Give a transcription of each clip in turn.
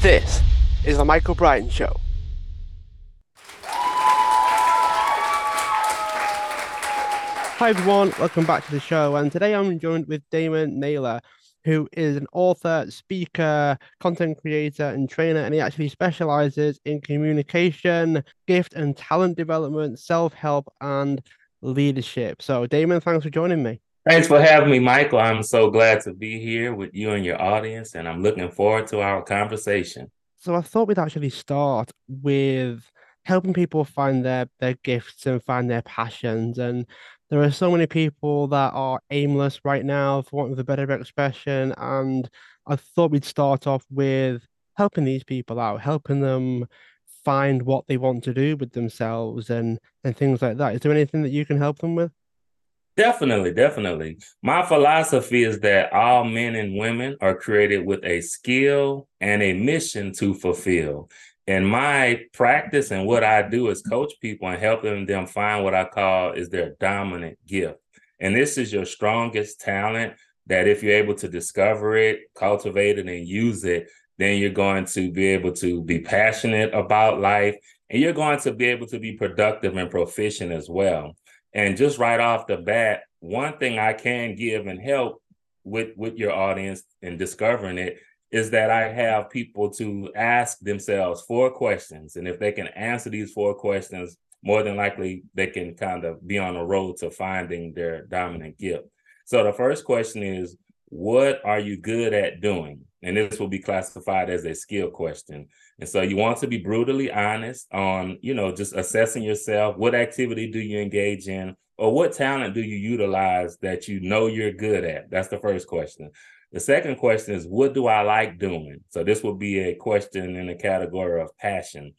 This is the Michael Brian Show. Hi everyone, welcome back to the show. And today I'm joined with Damon Nailer, who is an author, speaker, content creator, and trainer. And he actually specializes in communication, gift and talent development, self help, and leadership. So, Damon, thanks for joining me. Thanks for having me, Michael. I'm so glad to be here with you and your audience, and I'm looking forward to our conversation. So, I thought we'd actually start with helping people find their their gifts and find their passions and there are so many people that are aimless right now for want of a better expression and i thought we'd start off with helping these people out helping them find what they want to do with themselves and and things like that is there anything that you can help them with Definitely, definitely. My philosophy is that all men and women are created with a skill and a mission to fulfill. And my practice and what I do is coach people and helping them find what I call is their dominant gift. And this is your strongest talent that if you're able to discover it, cultivate it, and use it, then you're going to be able to be passionate about life and you're going to be able to be productive and proficient as well. And just right off the bat, one thing I can give and help with with your audience in discovering it is that I have people to ask themselves four questions. And if they can answer these four questions, more than likely they can kind of be on a road to finding their dominant gift. So the first question is, what are you good at doing? And this will be classified as a skill question. And so you want to be brutally honest on, you know, just assessing yourself. What activity do you engage in? Or what talent do you utilize that you know you're good at? That's the first question. The second question is, what do I like doing? So this will be a question in the category of passion.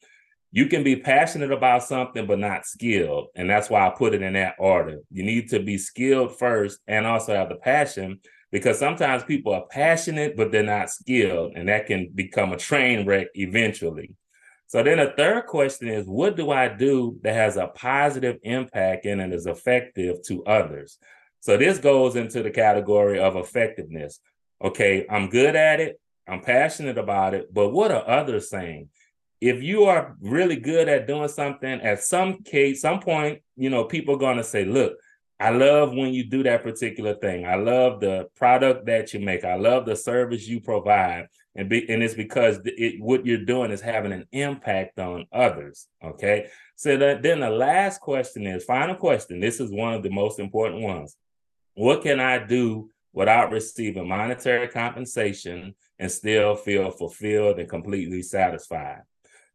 You can be passionate about something, but not skilled. And that's why I put it in that order. You need to be skilled first and also have the passion because sometimes people are passionate, but they're not skilled. And that can become a train wreck eventually. So then the third question is, what do I do that has a positive impact and is effective to others? So this goes into the category of effectiveness okay, I'm good at it, I'm passionate about it, but what are others saying? If you are really good at doing something, at some case, some point, you know, people are going to say, look, I love when you do that particular thing. I love the product that you make. I love the service you provide. And be, and it's because it, what you're doing is having an impact on others. Okay. So that, then the last question is final question. This is one of the most important ones. What can I do without receiving monetary compensation and still feel fulfilled and completely satisfied.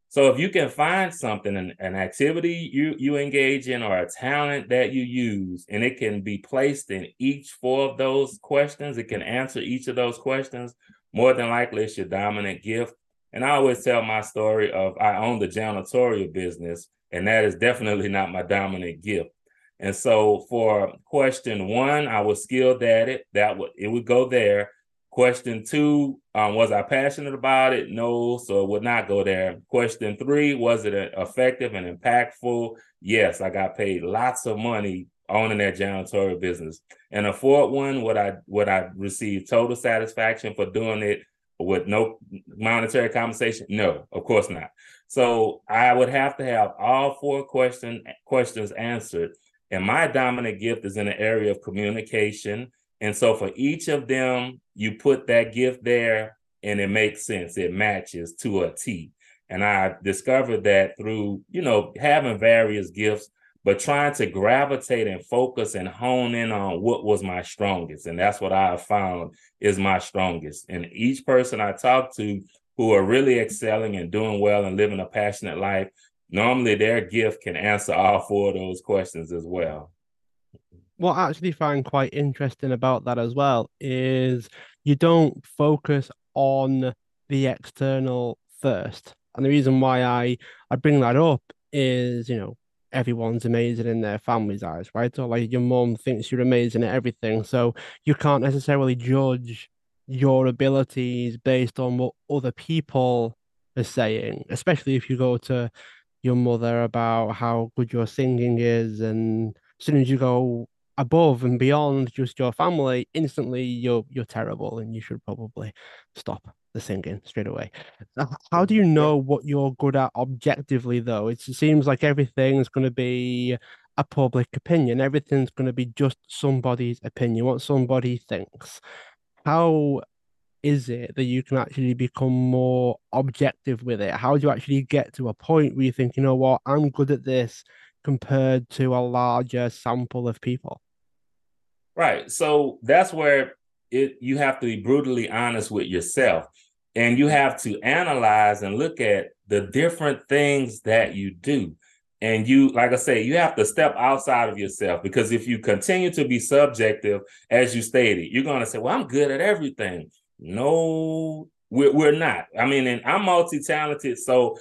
So if you can find something, an, an activity you, you engage in or a talent that you use, and it can be placed in each four of those questions, it can answer each of those questions, more than likely it's your dominant gift. And I always tell my story of I own the janitorial business, and that is definitely not my dominant gift. And so for question one, I was skilled at it. That would it would go there. Question two, um, was I passionate about it? No, so it would not go there. Question three, was it effective and impactful? Yes, I got paid lots of money owning that janitorial business. And the fourth one, would I would I receive total satisfaction for doing it with no monetary compensation? No, of course not. So I would have to have all four question questions answered and my dominant gift is in the area of communication. And so for each of them, you put that gift there and it makes sense. It matches to a T. And I discovered that through, you know, having various gifts, but trying to gravitate and focus and hone in on what was my strongest. And that's what I found is my strongest. And each person I talk to who are really excelling and doing well and living a passionate life, normally their gift can answer all four of those questions as well. What I actually find quite interesting about that as well is you don't focus on the external first. And the reason why I, I bring that up is, you know, everyone's amazing in their family's eyes, right? So like your mom thinks you're amazing at everything. So you can't necessarily judge your abilities based on what other people are saying, especially if you go to your mother about how good your singing is, and as soon as you go above and beyond just your family, instantly you're you're terrible, and you should probably stop the singing straight away. Uh, how do you know what you're good at objectively, though? It seems like everything's going to be a public opinion. Everything's going to be just somebody's opinion, what somebody thinks. How is it that you can actually become more objective with it? How do you actually get to a point where you think, you know what, I'm good at this compared to a larger sample of people? Right. So that's where it you have to be brutally honest with yourself. And you have to analyze and look at the different things that you do. And you like i say you have to step outside of yourself because if you continue to be subjective as you stated you're going to say well i'm good at everything. No we're, we're not. I mean and i'm multi-talented so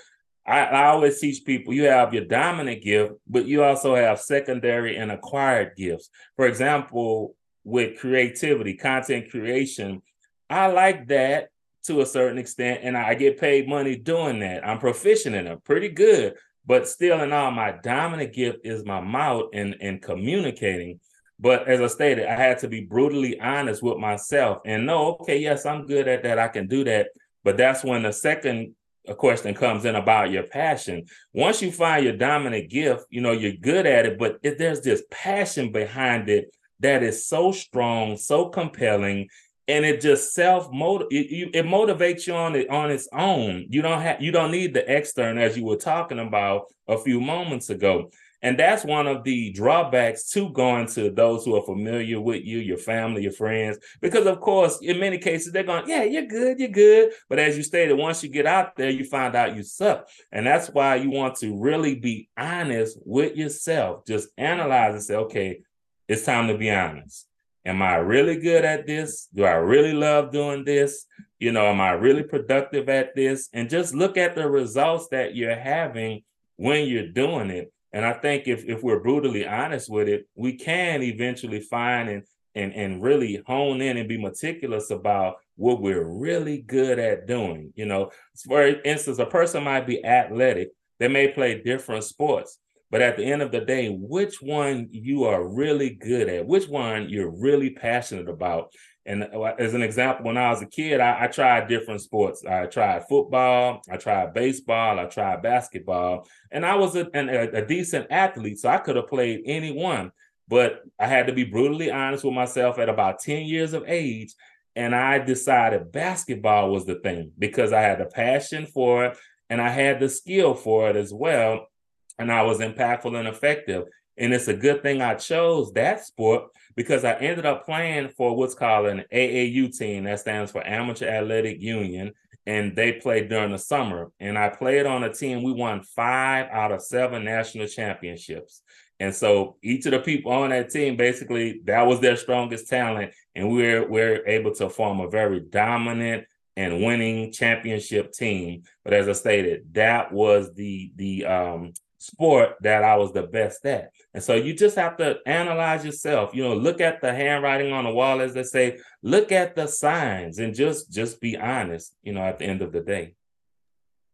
I, I always teach people you have your dominant gift but you also have secondary and acquired gifts for example with creativity content creation i like that to a certain extent and i get paid money doing that i'm proficient in it pretty good but still, in all, my dominant gift is my mouth and, and communicating. But as I stated, I had to be brutally honest with myself and know, okay, yes, I'm good at that. I can do that. But that's when the second uh, question comes in about your passion. Once you find your dominant gift, you know, you're good at it, but if there's this passion behind it that is so strong, so compelling, and it just self motiv it, it motivates you on it on its own. You don't have you don't need the extern as you were talking about a few moments ago. And that's one of the drawbacks to going to those who are familiar with you, your family, your friends, because of course, in many cases, they're going, Yeah, you're good, you're good. But as you stated, once you get out there, you find out you suck. And that's why you want to really be honest with yourself. Just analyze and say, Okay, it's time to be honest. Am I really good at this? Do I really love doing this? You know, am I really productive at this? And just look at the results that you're having when you're doing it. And I think if if we're brutally honest with it, we can eventually find and and and really hone in and be meticulous about what we're really good at doing. You know, for instance, a person might be athletic, they may play different sports, but at the end of the day, which one you are really good at, which one you're really passionate about. And uh, as an example, when I was a kid, I, I tried different sports. I tried football, I tried baseball, I tried basketball, and I was a, an, a decent athlete, so I could have played any one. But I had to be brutally honest with myself at about 10 years of age. And I decided basketball was the thing because I had the passion for it and I had the skill for it as well and I was impactful and effective. And it's a good thing I chose that sport because I ended up playing for what's called an AAU team. That stands for Amateur Athletic Union. And they played during the summer. And I played on a team. We won five out of seven national championships. And so each of the people on that team, basically, that was their strongest talent. And we're we're able to form a very dominant and winning championship team. But as I stated, that was the the um sport that I was the best at. And so you just have to analyze yourself, you know, look at the handwriting on the wall as they say, look at the signs and just just be honest, you know, at the end of the day.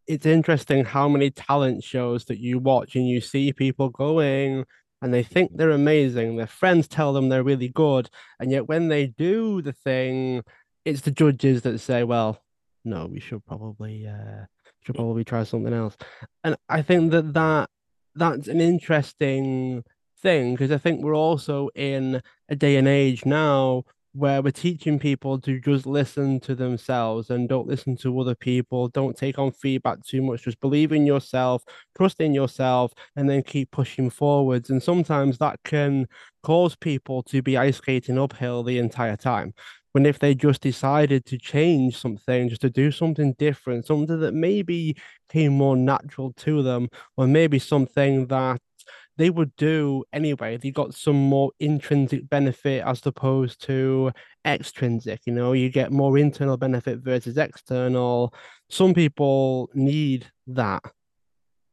It's interesting how many talent shows that you watch and you see people going and they think they're amazing. Their friends tell them they're really good. And yet when they do the thing, it's the judges that say, well, no, we should probably uh should probably try something else. And I think that that that's an interesting thing because I think we're also in a day and age now where we're teaching people to just listen to themselves and don't listen to other people. Don't take on feedback too much. Just believe in yourself, trust in yourself, and then keep pushing forwards. And sometimes that can cause people to be ice skating uphill the entire time when if they just decided to change something, just to do something different, something that maybe came more natural to them, or maybe something that they would do anyway. They got some more intrinsic benefit as opposed to extrinsic. You know, you get more internal benefit versus external. Some people need that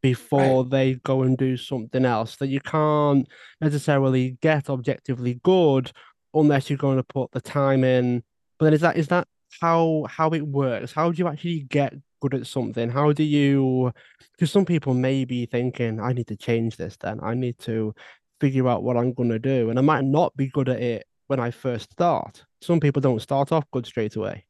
before right. they go and do something else that you can't necessarily get objectively good unless you're going to put the time in. But then is that is that how how it works? How do you actually get good at something? How do you? Because some people may be thinking, I need to change this. Then I need to figure out what I'm going to do, and I might not be good at it when I first start. Some people don't start off good straight away.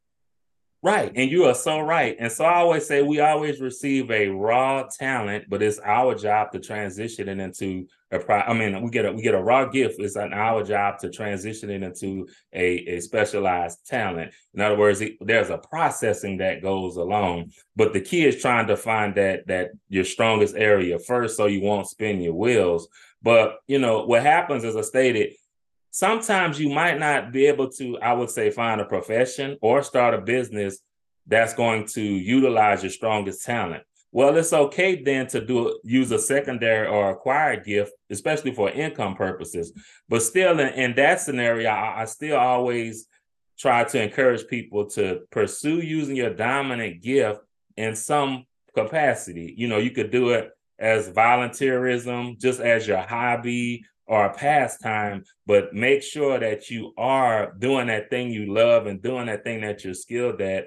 Right. And you are so right. And so I always say we always receive a raw talent, but it's our job to transition it into a pro I mean, we get a we get a raw gift. It's an our job to transition it into a, a specialized talent. In other words, it, there's a processing that goes along. But the key is trying to find that that your strongest area first so you won't spin your wheels. But you know, what happens, as I stated, sometimes you might not be able to, I would say, find a profession or start a business that's going to utilize your strongest talent. Well, it's okay then to do use a secondary or acquired gift, especially for income purposes. But still, in, in that scenario, I, I still always try to encourage people to pursue using your dominant gift in some capacity. You know, you could do it as volunteerism, just as your hobby or a pastime, but make sure that you are doing that thing you love and doing that thing that you're skilled at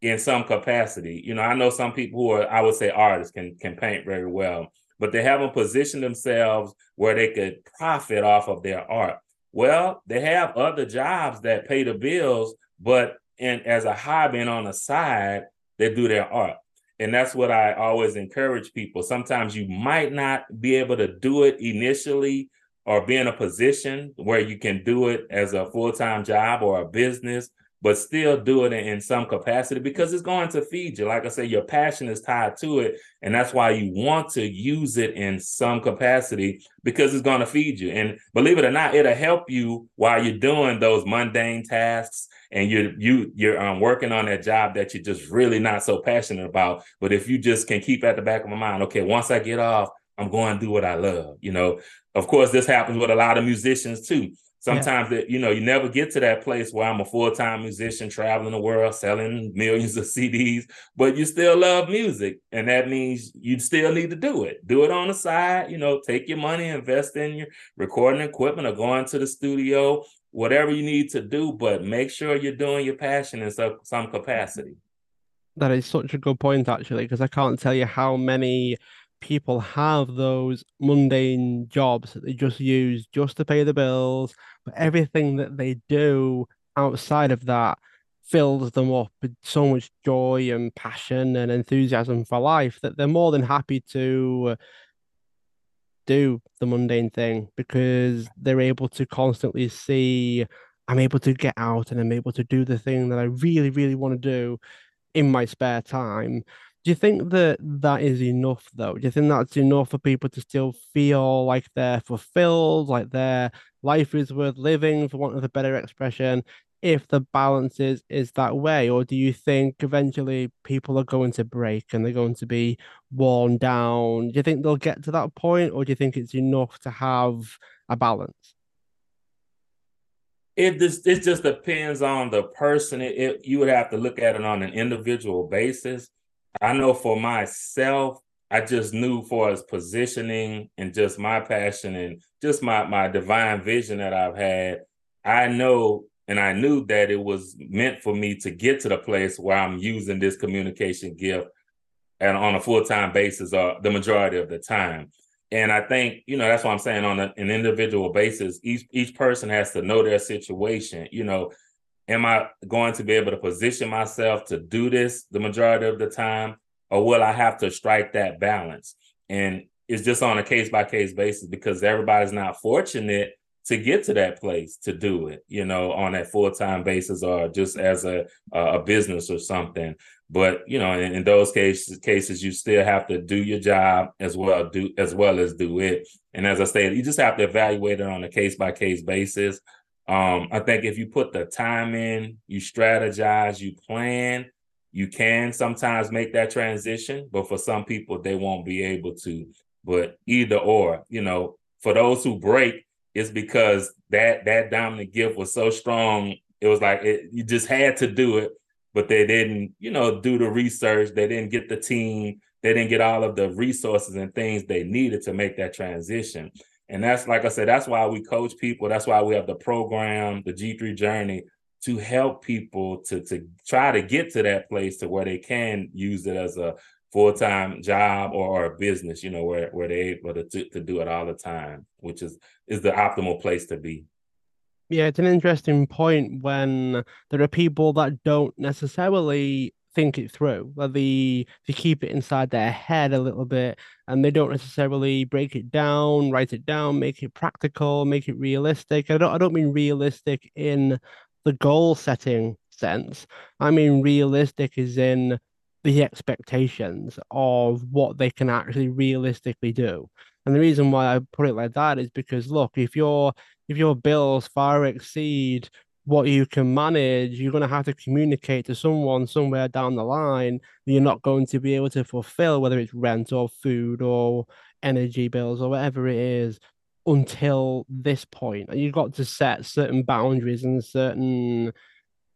in some capacity. You know, I know some people who are, I would say, artists can can paint very well, but they haven't positioned themselves where they could profit off of their art. Well, they have other jobs that pay the bills, but and as a hobby and on the side, they do their art. And that's what I always encourage people. Sometimes you might not be able to do it initially or be in a position where you can do it as a full-time job or a business but still do it in, some capacity because it's going to feed you. Like I said, your passion is tied to it. And that's why you want to use it in some capacity because it's going to feed you. And believe it or not, it'll help you while you're doing those mundane tasks and you're you you're um, working on that job that you're just really not so passionate about. But if you just can keep at the back of my mind, okay, once I get off, I'm going to do what I love. You know, of course, this happens with a lot of musicians too. Sometimes yeah. that you know you never get to that place where I'm a full time musician traveling the world selling millions of CDs, but you still love music, and that means you still need to do it. Do it on the side. You know, take your money, invest in your recording equipment, or going to the studio, whatever you need to do. But make sure you're doing your passion in some some capacity. That is such a good point, actually, because I can't tell you how many people have those mundane jobs that they just use just to pay the bills, but everything that they do outside of that fills them up with so much joy and passion and enthusiasm for life that they're more than happy to do the mundane thing because they're able to constantly see I'm able to get out and I'm able to do the thing that I really, really want to do in my spare time do you think that that is enough, though? Do you think that's enough for people to still feel like they're fulfilled, like their life is worth living, for want of a better expression, if the balance is, is that way? Or do you think eventually people are going to break and they're going to be worn down? Do you think they'll get to that point, or do you think it's enough to have a balance? It just it just depends on the person. It, it, you would have to look at it on an individual basis. I know for myself, I just knew for as positioning and just my passion and just my my divine vision that I've had, I know and I knew that it was meant for me to get to the place where I'm using this communication gift and on a full-time basis or uh, the majority of the time. And I think, you know, that's what I'm saying on a, an individual basis, each each person has to know their situation. You know, am I going to be able to position myself to do this the majority of the time, or will I have to strike that balance? And it's just on a case by case basis because everybody's not fortunate to get to that place to do it, you know, on that full time basis or just as a a business or something. But you know, in, in, those cases, cases you still have to do your job as well do as well as do it. And as I stated, you just have to evaluate it on a case by case basis. Um, I think if you put the time in, you strategize, you plan, you can sometimes make that transition, but for some people, they won't be able to. But either or, you know, for those who break, it's because that that dominant gift was so strong. It was like it, you just had to do it, but they didn't, you know, do the research. They didn't get the team. They didn't get all of the resources and things they needed to make that transition. And that's like I said, that's why we coach people. That's why we have the program, the G3 journey, to help people to to try to get to that place to where they can use it as a full-time job or, a business, you know, where where they're able to, to do it all the time, which is is the optimal place to be. Yeah, it's an interesting point when there are people that don't necessarily think it through. Like they they keep it inside their head a little bit and they don't necessarily break it down, write it down, make it practical, make it realistic. I don't I don't mean realistic in the goal setting sense. I mean realistic is in the expectations of what they can actually realistically do. And the reason why I put it like that is because look, if your if your bills far exceed what you can manage, you're going to have to communicate to someone somewhere down the line that you're not going to be able to fulfill, whether it's rent or food or energy bills or whatever it is, until this point. You've got to set certain boundaries and certain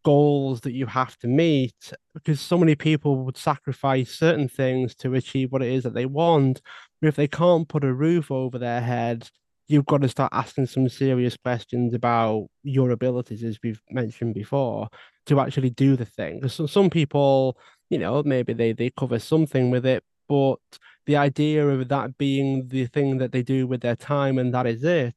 goals that you have to meet because so many people would sacrifice certain things to achieve what it is that they want. But if they can't put a roof over their head, you've got to start asking some serious questions about your abilities, as we've mentioned before, to actually do the thing. Because some, some people, you know, maybe they they cover something with it, but the idea of that being the thing that they do with their time and that is it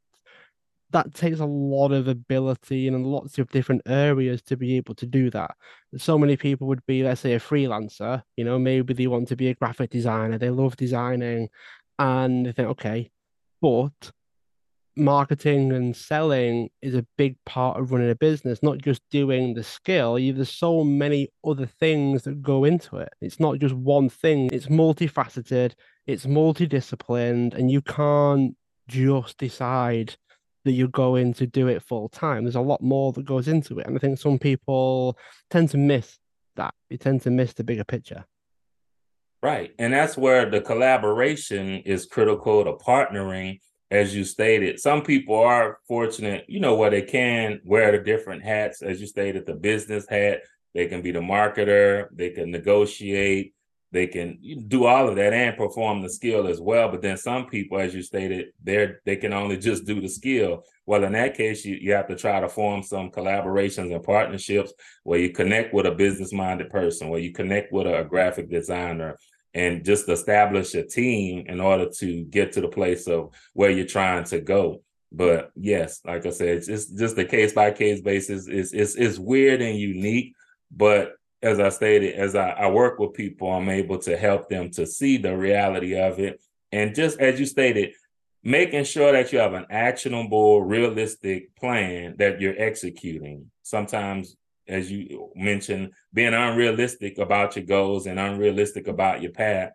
that takes a lot of ability in lots of different areas to be able to do that. So many people would be, let's say, a freelancer, you know, maybe they want to be a graphic designer, they love designing, and they think, okay, but marketing and selling is a big part of running a business, not just doing the skill. There's so many other things that go into it. It's not just one thing, it's multifaceted, it's multidisciplined, and you can't just decide that you're going to do it full time. There's a lot more that goes into it. And I think some people tend to miss that. They tend to miss the bigger picture. Right. And that's where the collaboration is critical, the partnering, as you stated. Some people are fortunate, you know, where they can wear the different hats, as you stated, the business hat. They can be the marketer, they can negotiate, they can do all of that and perform the skill as well. But then some people, as you stated, they're they can only just do the skill. Well, in that case, you, you have to try to form some collaborations and partnerships where you connect with a business-minded person, where you connect with a, a graphic designer, and just establish a team in order to get to the place of where you're trying to go. But yes, like I said, it's, it's just a case by case basis. It's, it's it's weird and unique, but as I stated, as I, I work with people, I'm able to help them to see the reality of it. And just as you stated, making sure that you have an actionable, realistic plan that you're executing. Sometimes, as you mentioned, being unrealistic about your goals and unrealistic about your path,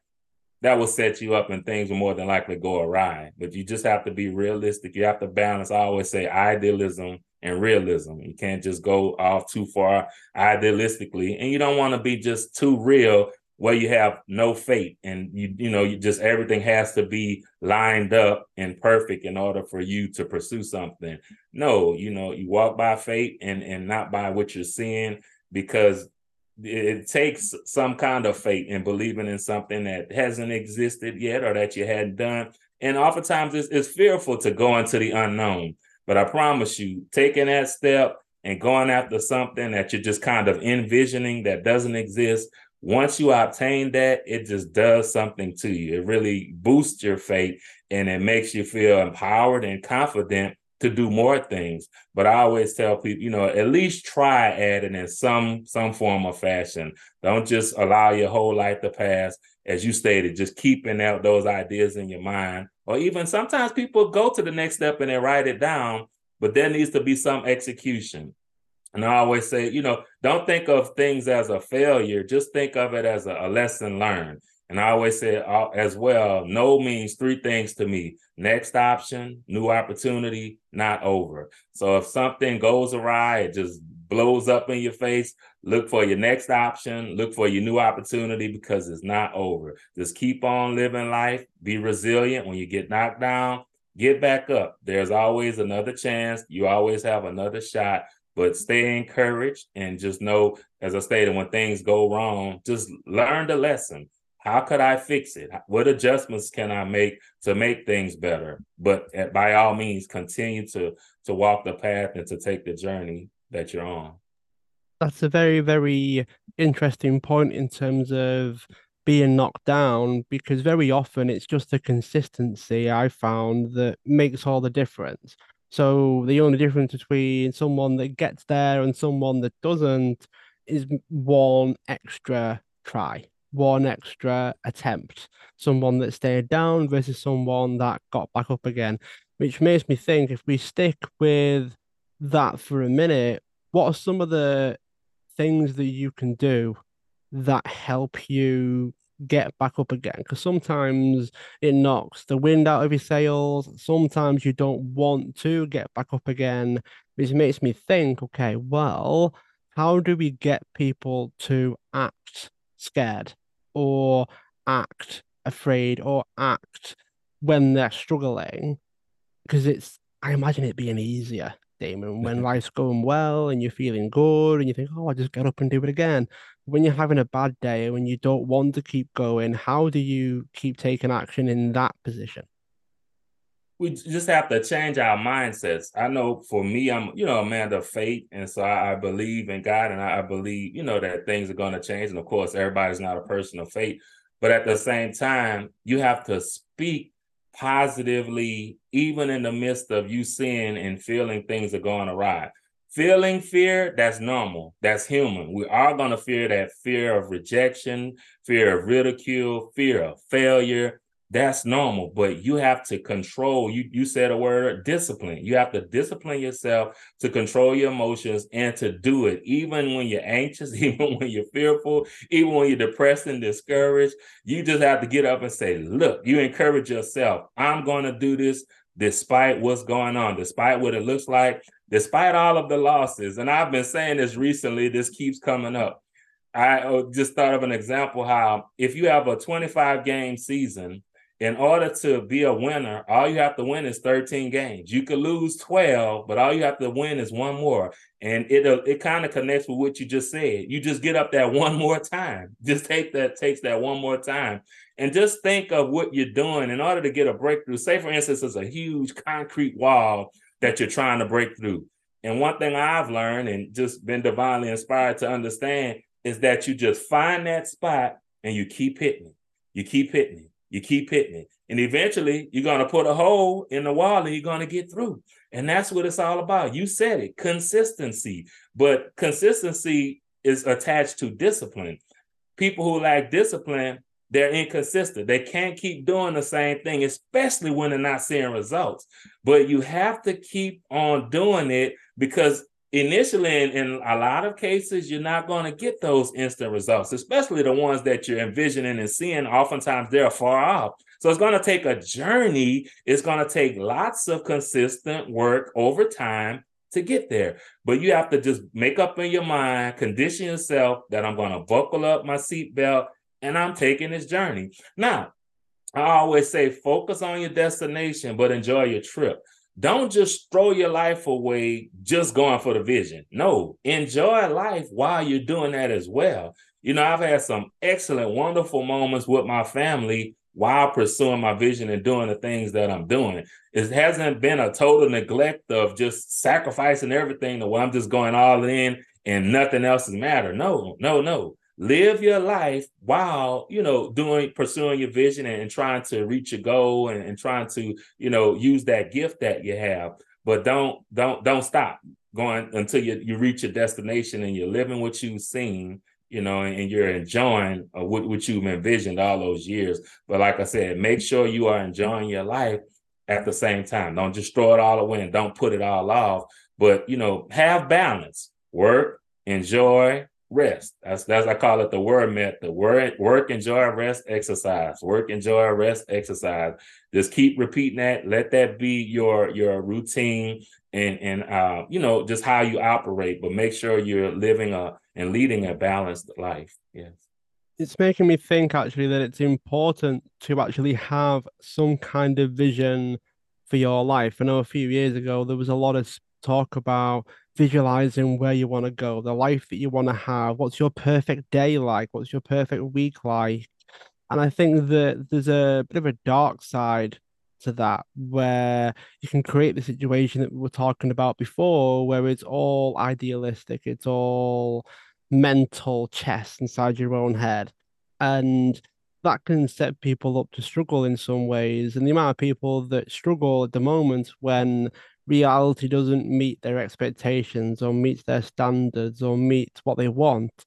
that will set you up and things will more than likely go awry. But you just have to be realistic. You have to balance. I always say idealism and realism. You can't just go off too far idealistically, and you don't want to be just too real where you have no faith and you you know you just everything has to be lined up and perfect in order for you to pursue something. No, you know, you walk by faith and and not by what you're seeing because it takes some kind of faith and believing in something that hasn't existed yet or that you hadn't done. And oftentimes it's, it's fearful to go into the unknown but I promise you, taking that step and going after something that you're just kind of envisioning that doesn't exist, once you obtain that, it just does something to you. It really boosts your faith and it makes you feel empowered and confident to do more things. But I always tell people, you know, at least try adding in some some form of fashion. Don't just allow your whole life to pass. As you stated, just keeping out those ideas in your mind or even sometimes people go to the next step and they write it down, but there needs to be some execution. And I always say, you know, don't think of things as a failure, just think of it as a, a lesson learned. And I always say uh, as well, no means three things to me next option, new opportunity, not over. So if something goes awry, it just blows up in your face, look for your next option, look for your new opportunity because it's not over. Just keep on living life, be resilient. When you get knocked down, get back up. There's always another chance. You always have another shot, but stay encouraged and just know, as I stated, when things go wrong, just learn the lesson. How could I fix it? What adjustments can I make to make things better? But eh, by all means, continue to to walk the path and to take the journey that you're on. That's a very, very interesting point in terms of being knocked down because very often it's just the consistency I found that makes all the difference. So the only difference between someone that gets there and someone that doesn't is one extra try, one extra attempt. Someone that stayed down versus someone that got back up again, which makes me think if we stick with that for a minute, what are some of the things that you can do that help you get back up again because sometimes it knocks the wind out of your sails. Sometimes you don't want to get back up again, which makes me think, okay, well, how do we get people to act scared or act afraid or act when they're struggling? Because it's, I imagine it being easier Damon, when life's going well and you're feeling good and you think, oh, I just get up and do it again. When you're having a bad day when you don't want to keep going, how do you keep taking action in that position? We just have to change our mindsets. I know for me, I'm, you know, a man of faith. And so I, I believe in God and I, I believe, you know, that things are going to change. And of course, everybody's not a person of faith. But at the same time, you have to speak positively, even in the midst of you seeing and feeling things are going awry. Feeling fear, that's normal. That's human. We are going to fear that fear of rejection, fear of ridicule, fear of failure, that's normal but you have to control you you said a word discipline. You have to discipline yourself to control your emotions and to do it. Even when you're anxious even when you're fearful even when you're depressed and discouraged you just have to get up and say look you encourage yourself. I'm going to do this despite what's going on despite what it looks like despite all of the losses and i've been saying this recently this keeps coming up I oh, just thought of an example how if you have a 25 game season in order to be a winner, all you have to win is 13 games. You could lose 12, but all you have to win is one more. And it uh, it kind of connects with what you just said. You just get up that one more time. Just take that takes that one more time. And just think of what you're doing in order to get a breakthrough. Say, for instance, it's a huge concrete wall that you're trying to break through. And one thing I've learned and just been divinely inspired to understand is that you just find that spot and you keep hitting it. You keep hitting it you keep hitting it. And eventually you're going to put a hole in the wall and you're going to get through. And that's what it's all about. You said it consistency. But consistency is attached to discipline. People who lack discipline, they're inconsistent. They can't keep doing the same thing, especially when they're not seeing results. But you have to keep on doing it because initially in, in, a lot of cases you're not going to get those instant results especially the ones that you're envisioning and seeing oftentimes they're far off so it's going to take a journey it's going to take lots of consistent work over time to get there but you have to just make up in your mind condition yourself that i'm going to buckle up my seatbelt and i'm taking this journey now i always say focus on your destination but enjoy your trip don't just throw your life away just going for the vision. No, enjoy life while you're doing that as well. You know, I've had some excellent, wonderful moments with my family while pursuing my vision and doing the things that I'm doing. It hasn't been a total neglect of just sacrificing everything to where I'm just going all in and nothing else is matter. No, no, no live your life while you know doing pursuing your vision and, and trying to reach your goal and, and, trying to you know use that gift that you have. But don't don't don't stop going until you, you reach your destination and you're living what you've seen you know and, and you're enjoying uh, what, what you've envisioned all those years. But like i said make sure you are enjoying your life at the same time. Don't just throw it all away and don't put it all off. But you know have balance. Work enjoy rest. That's that's I call it the word met. The word work, enjoy, rest, exercise. Work, enjoy, rest, exercise. Just keep repeating that. Let that be your your routine and and uh, you know just how you operate. But make sure you're living a and leading a balanced life. Yes. It's making me think actually that it's important to actually have some kind of vision for your life. I know a few years ago there was a lot of talk about visualizing where you want to go, the life that you want to have. What's your perfect day like? What's your perfect week like? And I think that there's a bit of a dark side to that where you can create the situation that we were talking about before, where it's all idealistic, it's all mental chess inside your own head. And that can set people up to struggle in some ways. And the amount of people that struggle at the moment when reality doesn't meet their expectations or meets their standards or meets what they want.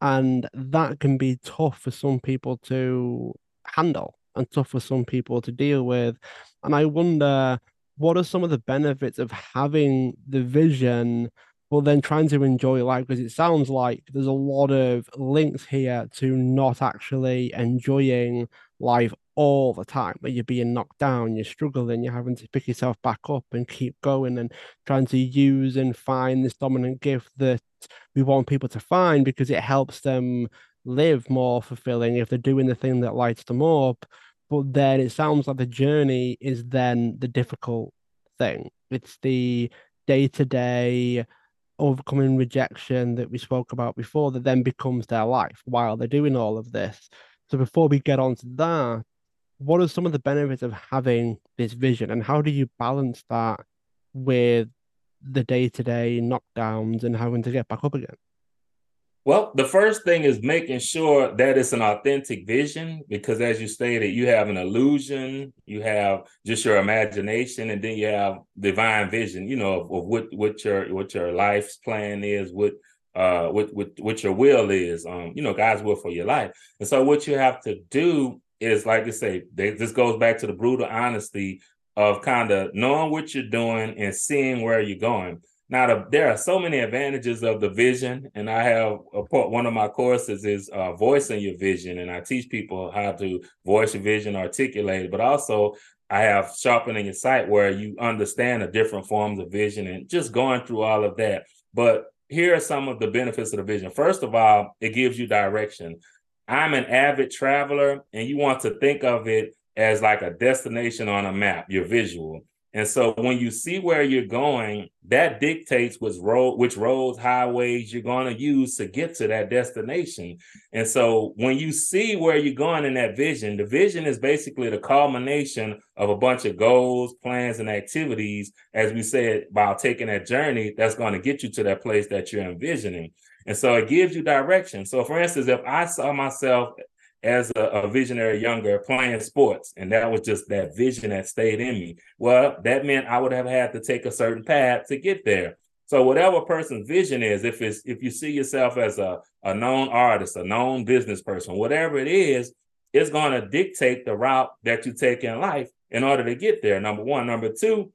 And that can be tough for some people to handle and tough for some people to deal with. And I wonder what are some of the benefits of having the vision but then trying to enjoy life because it sounds like there's a lot of links here to not actually enjoying life all the time where you're being knocked down you're struggling you're having to pick yourself back up and keep going and trying to use and find this dominant gift that we want people to find because it helps them live more fulfilling if they're doing the thing that lights them up but then it sounds like the journey is then the difficult thing it's the day-to-day overcoming rejection that we spoke about before that then becomes their life while they're doing all of this. So before we get on to that, what are some of the benefits of having this vision and how do you balance that with the day-to-day knockdowns and having to get back up again? Well, the first thing is making sure that it's an authentic vision because, as you stated, you have an illusion, you have just your imagination, and then you have divine vision. You know of, of what what your what your life's plan is, what uh what what what your will is. Um, you know, God's will for your life. And so, what you have to do is, like I say, this goes back to the brutal honesty of kind of knowing what you're doing and seeing where you're going now, the, there are so many advantages of the vision, and I have a part. one of my courses is uh, voicing your vision, and I teach people how to voice your vision, articulate but also I have sharpening your sight where you understand the different forms of vision and just going through all of that. But here are some of the benefits of the vision. First of all, it gives you direction. I'm an avid traveler, and you want to think of it as like a destination on a map, your visual. And so when you see where you're going, that dictates which road, which roads, highways you're going to use to get to that destination. And so when you see where you're going in that vision, the vision is basically the culmination of a bunch of goals, plans, and activities, as we said, while taking that journey, that's going to get you to that place that you're envisioning. And so it gives you direction. So for instance, if I saw myself as a, a, visionary younger playing sports and that was just that vision that stayed in me well that meant i would have had to take a certain path to get there so whatever person's vision is if it's if you see yourself as a, a known artist a known business person whatever it is it's going to dictate the route that you take in life in order to get there number one number two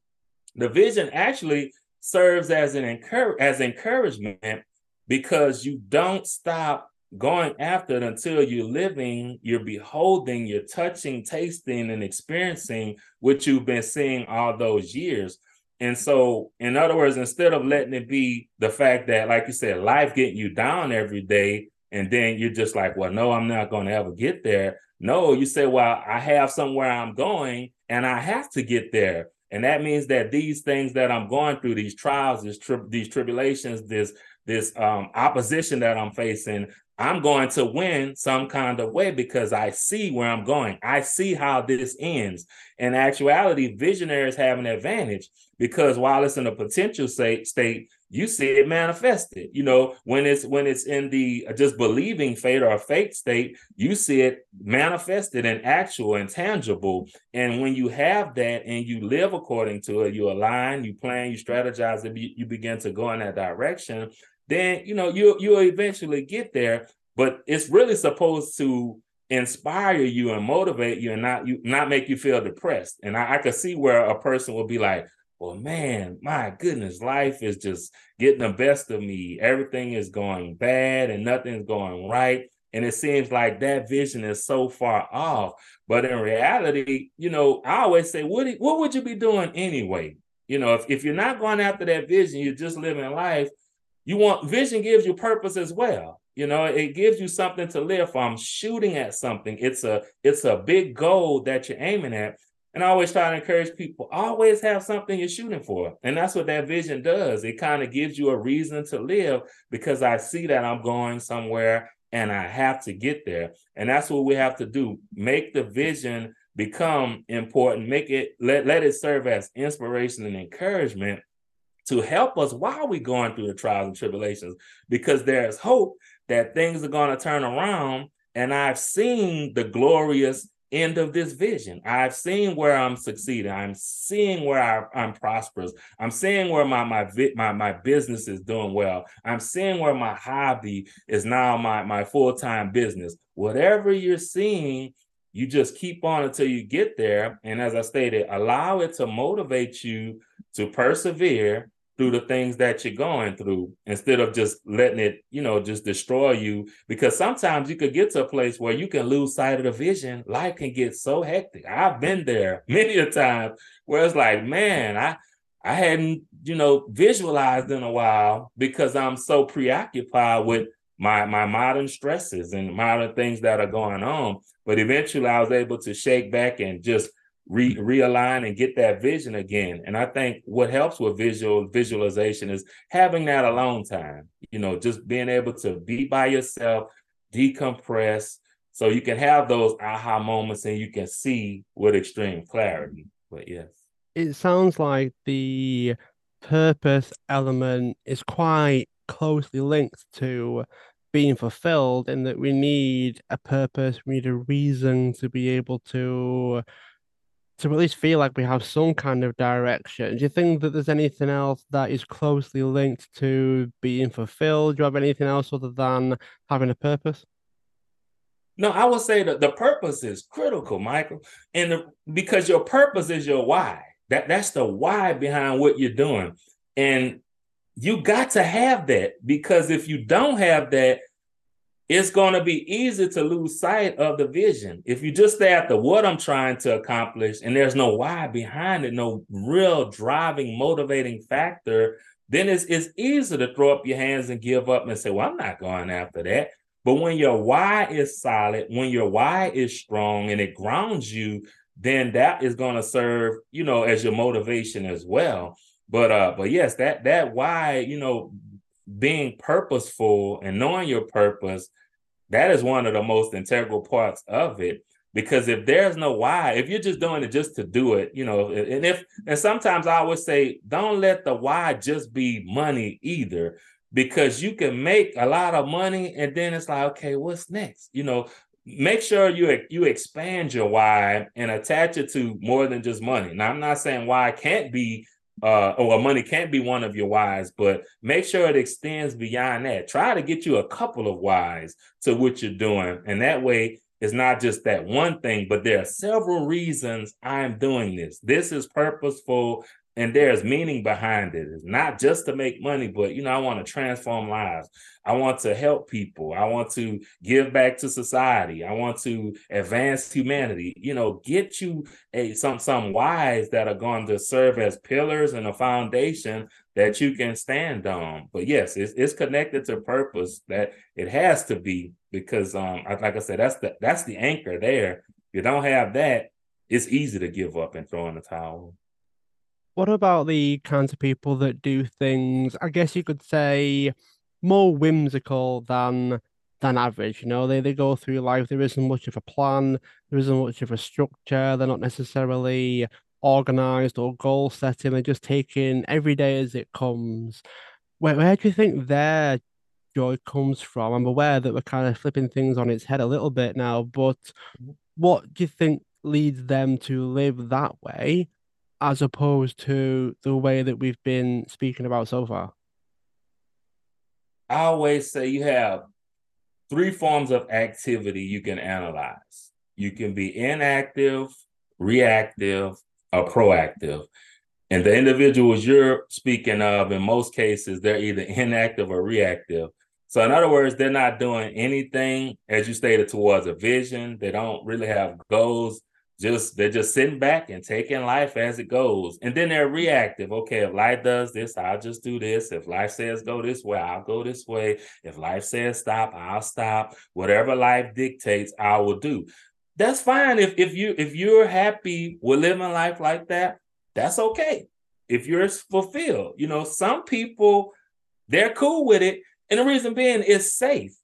the vision actually serves as an encourage as encouragement because you don't stop going after it until you're living, you're beholding, you're touching, tasting, and experiencing what you've been seeing all those years. And so, in other words, instead of letting it be the fact that, like you said, life getting you down every day, and then you're just like, well, no, I'm not going to ever get there. No, you say, well, I have somewhere I'm going and I have to get there. And that means that these things that I'm going through, these trials, these, tri- these tribulations, this this um, opposition that I'm facing, I'm going to win some kind of way because I see where I'm going. I see how this ends. In actuality, visionaries have an advantage because while it's in a potential state, state you see it manifested. You know, when it's when it's in the uh, just believing fate or fate state, you see it manifested and actual and tangible. And when you have that and you live according to it, you align, you plan, you strategize, and you begin to go in that direction then you know you you'll eventually get there. But it's really supposed to inspire you and motivate you and not you not make you feel depressed. And I, I could see where a person will be like, well, man, my goodness, life is just getting the best of me. Everything is going bad and nothing's going right. And it seems like that vision is so far off. But in reality, you know, I always say, what, what would you be doing anyway? You know, if, if you're not going after that vision, you're just living life, you want vision gives you purpose as well. You know, it gives you something to live for. I'm shooting at something. It's a it's a big goal that you're aiming at. And I always try to encourage people, always have something you're shooting for. And that's what that vision does. It kind of gives you a reason to live because I see that I'm going somewhere and I have to get there. And that's what we have to do. Make the vision become important, make it let, let it serve as inspiration and encouragement to help us while we're going through the trials and tribulations, because there's hope that things are going to turn around. And I've seen the glorious end of this vision. I've seen where I'm succeeding. I'm seeing where I, am prosperous. I'm seeing where my my my my business is doing well. I'm seeing where my hobby is now my my full time business. Whatever you're seeing, you just keep on until you get there. And as I stated, allow it to motivate you to persevere through the things that you're going through instead of just letting it, you know, just destroy you. Because sometimes you could get to a place where you can lose sight of the vision. Life can get so hectic. I've been there many a time where it's like, man, I I hadn't, you know, visualized in a while because I'm so preoccupied with my my modern stresses and modern things that are going on. But eventually I was able to shake back and just re- realign and get that vision again. And I think what helps with visual visualization is having that alone time. You know, just being able to be by yourself, decompress, so you can have those aha moments and you can see with extreme clarity. But yes, it sounds like the purpose element is quite closely linked to being fulfilled in that we need a purpose, we need a reason to be able to to at least feel like we have some kind of direction. Do you think that there's anything else that is closely linked to being fulfilled? Do you have anything else other than having a purpose? No, I would say that the purpose is critical, Michael, and the, because your purpose is your why. That that's the why behind what you're doing, and you got to have that because if you don't have that, it's going to be easy to lose sight of the vision. If you just stay after what I'm trying to accomplish and there's no why behind it, no real driving, motivating factor, then it's, it's easy to throw up your hands and give up and say, well, I'm not going after that. But when your why is solid, when your why is strong and it grounds you, then that is going to serve, you know, as your motivation as well. But uh, but yes, that that why, you know, being purposeful and knowing your purpose, that is one of the most integral parts of it. Because if there's no why, if you're just doing it just to do it, you know, and if and sometimes I always say, don't let the why just be money either, because you can make a lot of money and then it's like, okay, what's next? You know, make sure you you expand your why and attach it to more than just money. Now, I'm not saying why can't be uh, or money can't be one of your whys, but make sure it extends beyond that. Try to get you a couple of whys to what you're doing. And that way, it's not just that one thing, but there are several reasons I'm doing this. This is purposeful and there's meaning behind it. It's not just to make money, but you know, I want to transform lives. I want to help people. I want to give back to society. I want to advance humanity. You know, get you a some some whys that are going to serve as pillars and a foundation that you can stand on. But yes, it's, it's connected to purpose that it has to be because um like I said, that's the that's the anchor there. If you don't have that, it's easy to give up and throw in the towel. What about the kinds of people that do things, I guess you could say, more whimsical than than average? You know, they, they go through life, there isn't much of a plan, there isn't much of a structure, they're not necessarily organized or goal setting, they're just taking every day as it comes. Where, where do you think their joy comes from? I'm aware that we're kind of flipping things on its head a little bit now, but mm-hmm. what do you think leads them to live that way as opposed to the way that we've been speaking about so far? I always say you have three forms of activity you can analyze. You can be inactive, reactive, or proactive. And the individuals you're speaking of, in most cases, they're either inactive or reactive. So, in other words, they're not doing anything, as you stated, towards a vision. They don't really have goals just they're just sitting back and taking life as it goes. And then they're reactive. Okay if life does this i'll just do this. If life says go this way i'll go this way. If life says stop i'll stop. Whatever life dictates i will do. That's fine if if you if you're happy with living life like that that's okay. If you're fulfilled you know some people they're cool with it. And the reason being it's safe.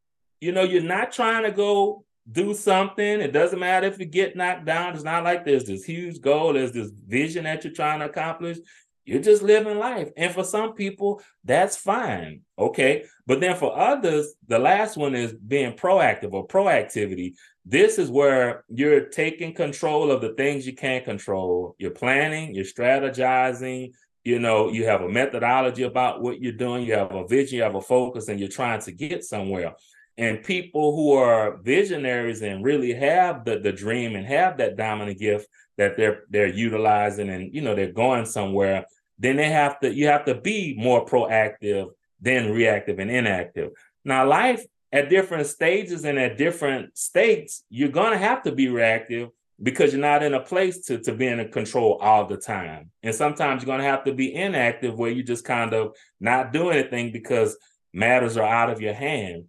You know you're not trying to go do something. It doesn't matter if you get knocked down. It's not like there's this huge goal, there's this vision that you're trying to accomplish. You're just living life. And for some people, that's fine. Okay. But then for others, the last one is being proactive or proactivity. This is where you're taking control of the things you can't control. You're planning, you're strategizing, you know, you have a methodology about what you're doing, you have a vision, you have a focus, and you're trying to get somewhere. And people who are visionaries and really have the, the dream and have that dominant gift that they're they're utilizing and you know they're going somewhere, then they have to you have to be more proactive than reactive and inactive. Now, life at different stages and at different states, you're gonna have to be reactive because you're not in a place to, to be in control all the time. And sometimes you're gonna have to be inactive where you just kind of not do anything because matters are out of your hand.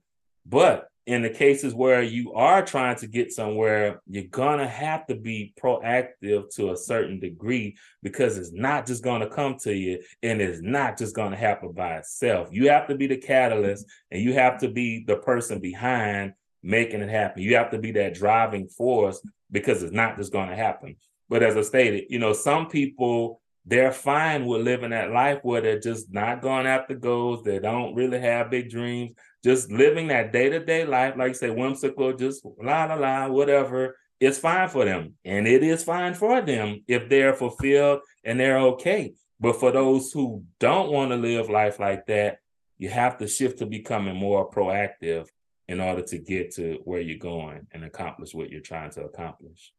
But in the cases where you are trying to get somewhere, you're gonna have to be proactive to a certain degree because it's not just gonna come to you and it's not just gonna happen by itself. You have to be the catalyst and you have to be the person behind making it happen. You have to be that driving force because it's not just gonna happen. But as I stated, you know, some people they're fine with living that life where they're just not going after goals. They don't really have big dreams just living that day to day life, like say, whimsical, just la la la, whatever, it's fine for them. And it is fine for them if they're fulfilled and they're okay. But for those who don't want to live life like that, you have to shift to becoming more proactive in order to get to where you're going and accomplish what you're trying to accomplish.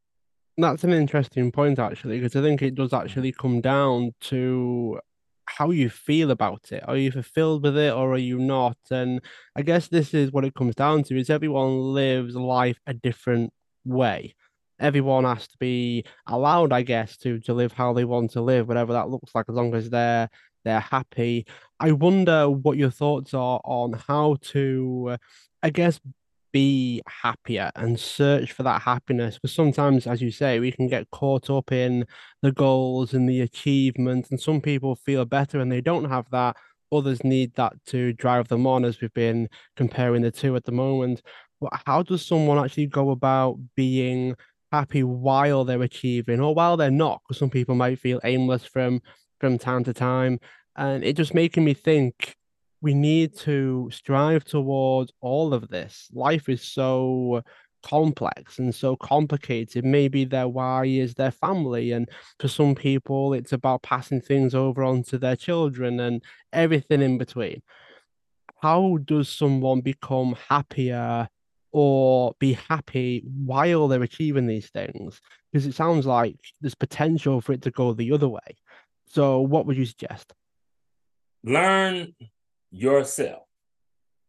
That's an interesting point, actually, because I think it does actually come down to how you feel about it. Are you fulfilled with it or are you not? And I guess this is what it comes down to is everyone lives life a different way. Everyone has to be allowed, I guess, to to live how they want to live, whatever that looks like, as long as they're they're happy. I wonder what your thoughts are on how to, I guess, be happier and search for that happiness. Because sometimes, as you say, we can get caught up in the goals and the achievements, and some people feel better and they don't have that. Others need that to drive them on, as we've been comparing the two at the moment. But how does someone actually go about being happy while they're achieving or while they're not? Because some people might feel aimless from from time to time. And it just making me think we need to strive towards all of this. Life is so complex and so complicated. Maybe their why is their family, and for some people, it's about passing things over onto their children and everything in between. How does someone become happier or be happy while they're achieving these things? Because it sounds like there's potential for it to go the other way. So, what would you suggest? Learn yourself.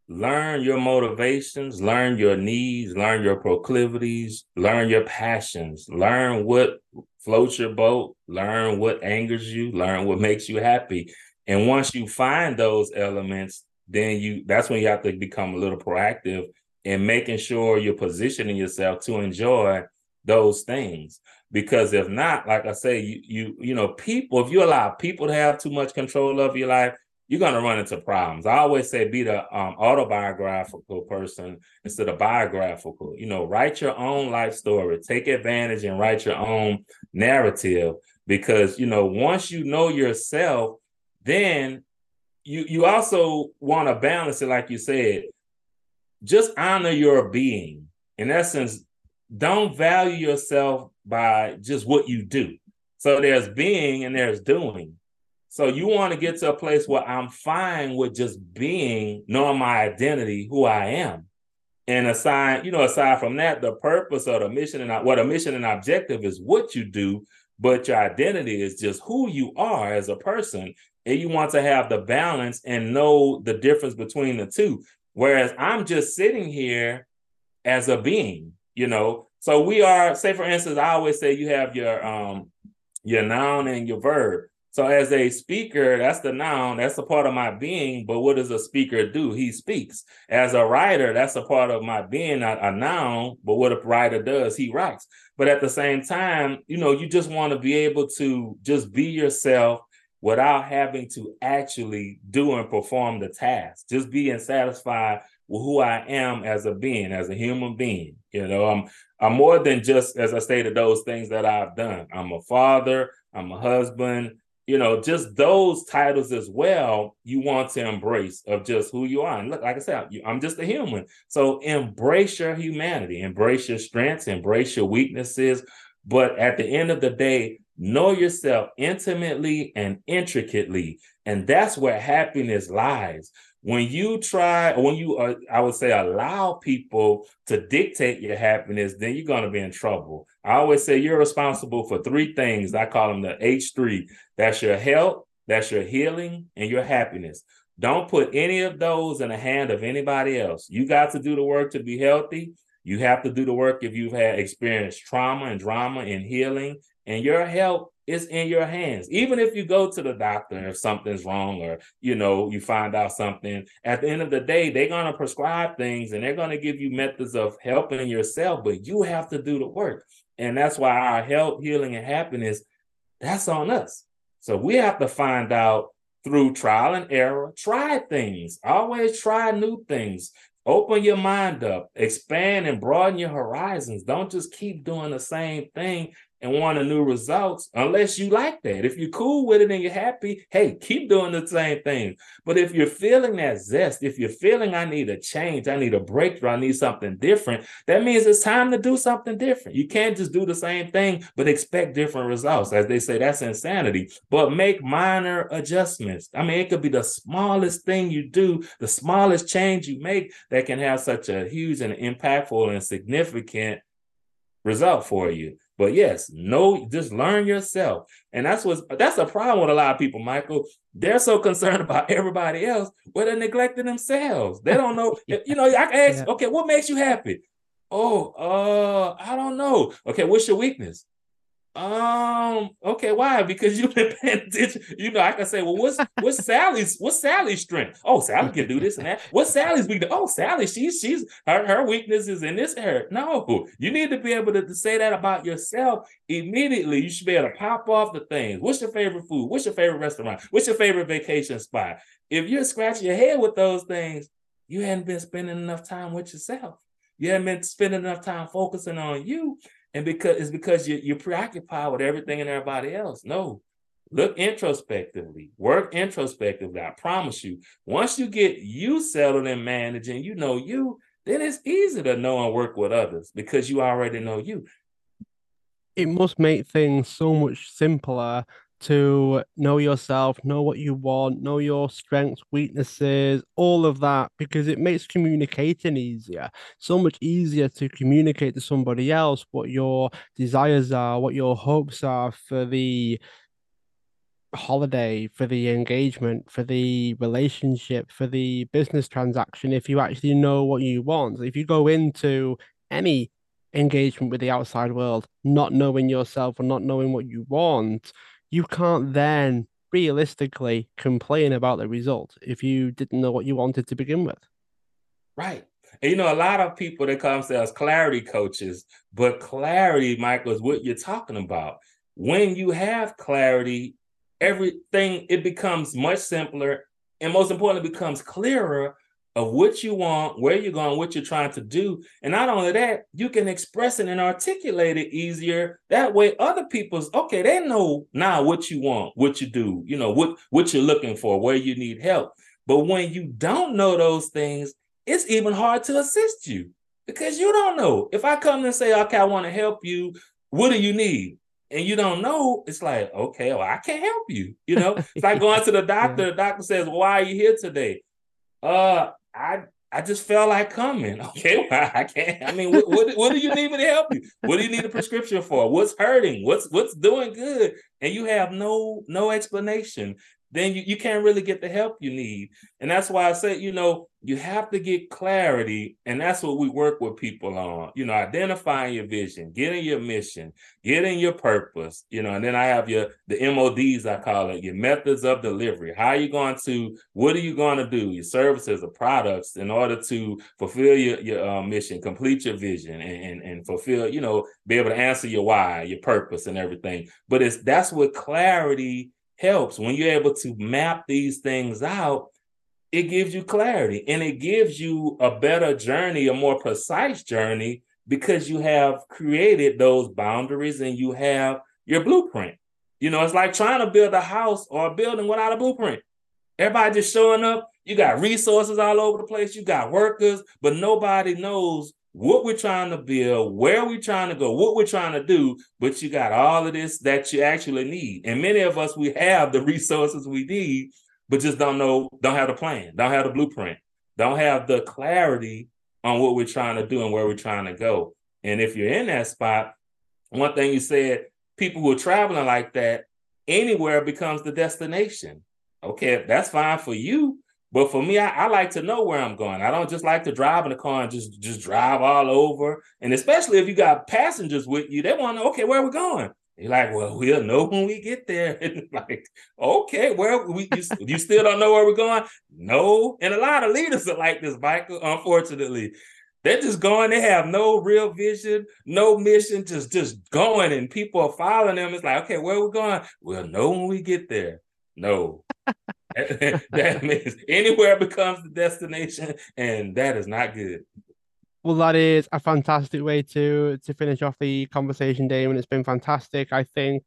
Learn your motivations, learn your needs, learn your proclivities, learn your passions, learn what floats your boat, learn what angers you, learn what makes you happy. And once you find those elements, then you that's when you have to become a little proactive in making sure you're positioning yourself to enjoy those things because if not like i say you you you know people if you allow people to have too much control of your life you're going to run into problems. I always say be the um, autobiographical person instead of biographical. You know, write your own life story, take advantage and write your own narrative because, you know, once you know yourself, then you you also want to balance it like you said. Just honor your being. In essence, don't value yourself by just what you do. So there's being and there's doing so you want to get to a place where I'm fine with just being, knowing my identity, who I am. And aside, you know, aside from that, the purpose of the mission and what a mission and objective is what you do, but your identity is just who you are as a person. And you want to have the balance and know the difference between the two. Whereas I'm just sitting here as a being, you know. So we are, say for instance, I always say you have your um your noun and your verb. So as a speaker, that's the noun, that's a part of my being. But what does a speaker do? He speaks. As a writer, that's a part of my being, a, a noun. But what a writer does, he writes. But at the same time, you know, you just want to be able to just be yourself without having to actually do and perform the task. Just being satisfied with who I am as a being, as a human being. You know, I'm I'm more than just, as I stated, those things that I've done. I'm a father, I'm a husband, you know, just those titles as well, you want to embrace of just who you are. And look, like I said, I'm just a human. So embrace your humanity, embrace your strengths, embrace your weaknesses. But at the end of the day, know yourself intimately and intricately. And that's where happiness lies when you try when you uh, i would say allow people to dictate your happiness then you're going to be in trouble. I always say you're responsible for three things. I call them the h3 that's your health that's your healing and your happiness. Don't put any of those in the hand of anybody else. You got to do the work to be healthy. You have to do the work if you've had experienced trauma and drama and healing and your health is in your hands. Even if you go to the doctor if something's wrong or you know you find out something, at the end of the day, they're gonna prescribe things and they're gonna give you methods of helping yourself, but you have to do the work. And that's why our health, healing, and happiness, that's on us. So we have to find out through trial and error, try things, always try new things. Open your mind up, expand and broaden your horizons. Don't just keep doing the same thing and want a new results unless you like that. If you're cool with it and you're happy, hey, keep doing the same thing. But if you're feeling that zest, if you're feeling I need a change, I need a breakthrough, I need something different, that means it's time to do something different. You can't just do the same thing but expect different results. As they say, that's insanity. But make minor adjustments. I mean, it could be the smallest thing you do, the smallest change you make that can have such a huge and impactful and significant result for you. But yes, no, just learn yourself. And that's what that's a problem with a lot of people, Michael. They're so concerned about everybody else, but they're neglecting themselves. They don't know, you know, I can ask, yeah. okay, what makes you happy? Oh, uh, I don't know. Okay, what's your weakness? Um. Okay. Why? Because you've been. You know, I can say, well, what's what's Sally's what's Sally's strength? Oh, Sally can do this and that. What's Sally's weakness? Oh, Sally, she's she's her her weakness is in this area. No, you need to be able to, to say that about yourself immediately. You should be able to pop off the things. What's your favorite food? What's your favorite restaurant? What's your favorite vacation spot? If you're scratching your head with those things, you hadn't been spending enough time with yourself. You haven't been spending enough time focusing on you and because it's because you're, you're preoccupied with everything and everybody else. No, look introspectively, work introspectively. I promise you, once you get you settled in managing, you know you, then it's easy to know and work with others because you already know you. It must make things so much simpler to know yourself, know what you want, know your strengths, weaknesses, all of that, because it makes communicating easier. So much easier to communicate to somebody else what your desires are, what your hopes are for the holiday, for the engagement, for the relationship, for the business transaction, if you actually know what you want. If you go into any engagement with the outside world, not knowing yourself or not knowing what you want, you can't then realistically complain about the result if you didn't know what you wanted to begin with. Right. And you know, a lot of people that come to us clarity coaches, but clarity, Michael, is what you're talking about. When you have clarity, everything it becomes much simpler and most importantly becomes clearer of what you want, where you're going, what you're trying to do. And not only that, you can express it and articulate it easier. That way, other people's okay, they know now what you want, what you do, you know, what, what you're looking for, where you need help. But when you don't know those things, it's even hard to assist you because you don't know. If I come and say, okay, I want to help you, what do you need? and you don't know, it's like, okay, well, I can't help you. You know, it's like going to the doctor. The doctor says, "Why are you here today?" Uh, I I just felt like coming. Okay, well, I can't. I mean, what, what, what do you need me to help you? What do you need a prescription for? What's hurting? What's what's doing good? And you have no no explanation then you, you can't really get the help you need. And that's why I say, you know, you have to get clarity. And that's what we work with people on, you know, identifying your vision, getting your mission, getting your purpose, you know, and then I have your the MODs, I call it, your methods of delivery. How are you going to, what are you going to do, your services or products in order to fulfill your, your uh, mission, complete your vision and, and, and fulfill, you know, be able to answer your why, your purpose and everything. But it's that's what clarity helps when you're able to map these things out it gives you clarity and it gives you a better journey a more precise journey because you have created those boundaries and you have your blueprint You know, it's like trying to build a house or a building without a blueprint. Everybody just showing up. You got resources all over the place. You got workers, but nobody knows what we're trying to build, where we're trying to go, what we're trying to do. But you got all of this that you actually need. And many of us, we have the resources we need, but just don't know, don't have the plan, don't have the blueprint, don't have the clarity on what we're trying to do and where we're trying to go. And if you're in that spot, one thing you said, people who are traveling like that, anywhere becomes the destination. Okay, that's fine for you. But for me, I, I, like to know where I'm going. I don't just like to drive in the car and just just drive all over. And especially if you got passengers with you, they want to know, okay, where are we going? You're like, well, we'll know when we get there. like, okay, where we you, you still don't know where we're going? No. And a lot of leaders are like this, Michael, unfortunately. They're just going, they have no real vision, no mission, just just going, and people are following them. It's like, okay, where are we going? We'll know when we get there. No. that means anywhere becomes the destination, and that is not good. Well, that is a fantastic way to to finish off the conversation, Damon. It's been fantastic. I think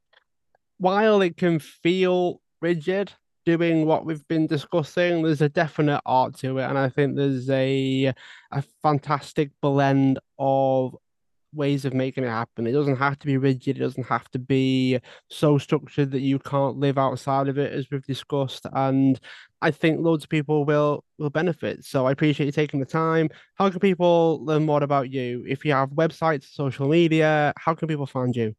while it can feel rigid doing what we've been discussing, there's a definite art to it, and I think there's a a fantastic blend of ways of making it happen. It doesn't have to be rigid. It doesn't have to be so structured that you can't live outside of it, as we've discussed. And I think loads of people will will benefit. So I appreciate you taking the time. How can people learn more about you? If you have websites, social media, how can people find you?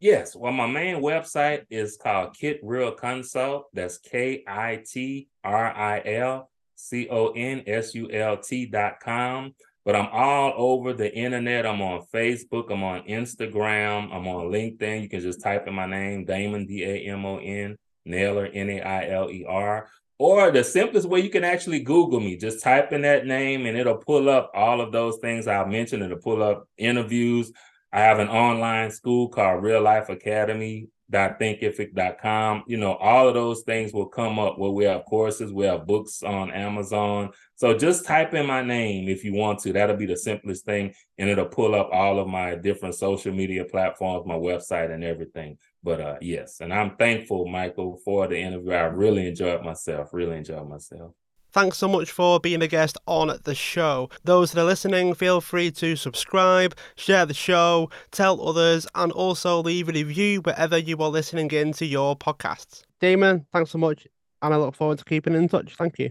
Yes. Well, my main website is called KitRil Consult. That's K I T R I L C O N S U L T dot com but I'm all over the internet. I'm on Facebook, I'm on Instagram, I'm on LinkedIn. You can just type in my name, Damon, D A M O N, Nailer, N A I L E R. Or the simplest way you can actually Google me, just type in that name and it'll pull up all of those things I mentioned. It'll pull up interviews. I have an online school called RilLife Academy thinkific.com. You know, all of those things will come up where we have courses, we have books on Amazon. So just type in my name if you want to. That'll be the simplest thing. And it'll pull up all of my different social media platforms, my website, and everything. But uh yes, and I'm thankful, Michael, for the interview. I really enjoyed myself, really enjoyed myself. Thanks so much for being a guest on the show. Those that are listening, feel free to subscribe, share the show, tell others, and also leave a review wherever you are listening into your podcasts. Damon, thanks so much, and I look forward to keeping in touch. Thank you.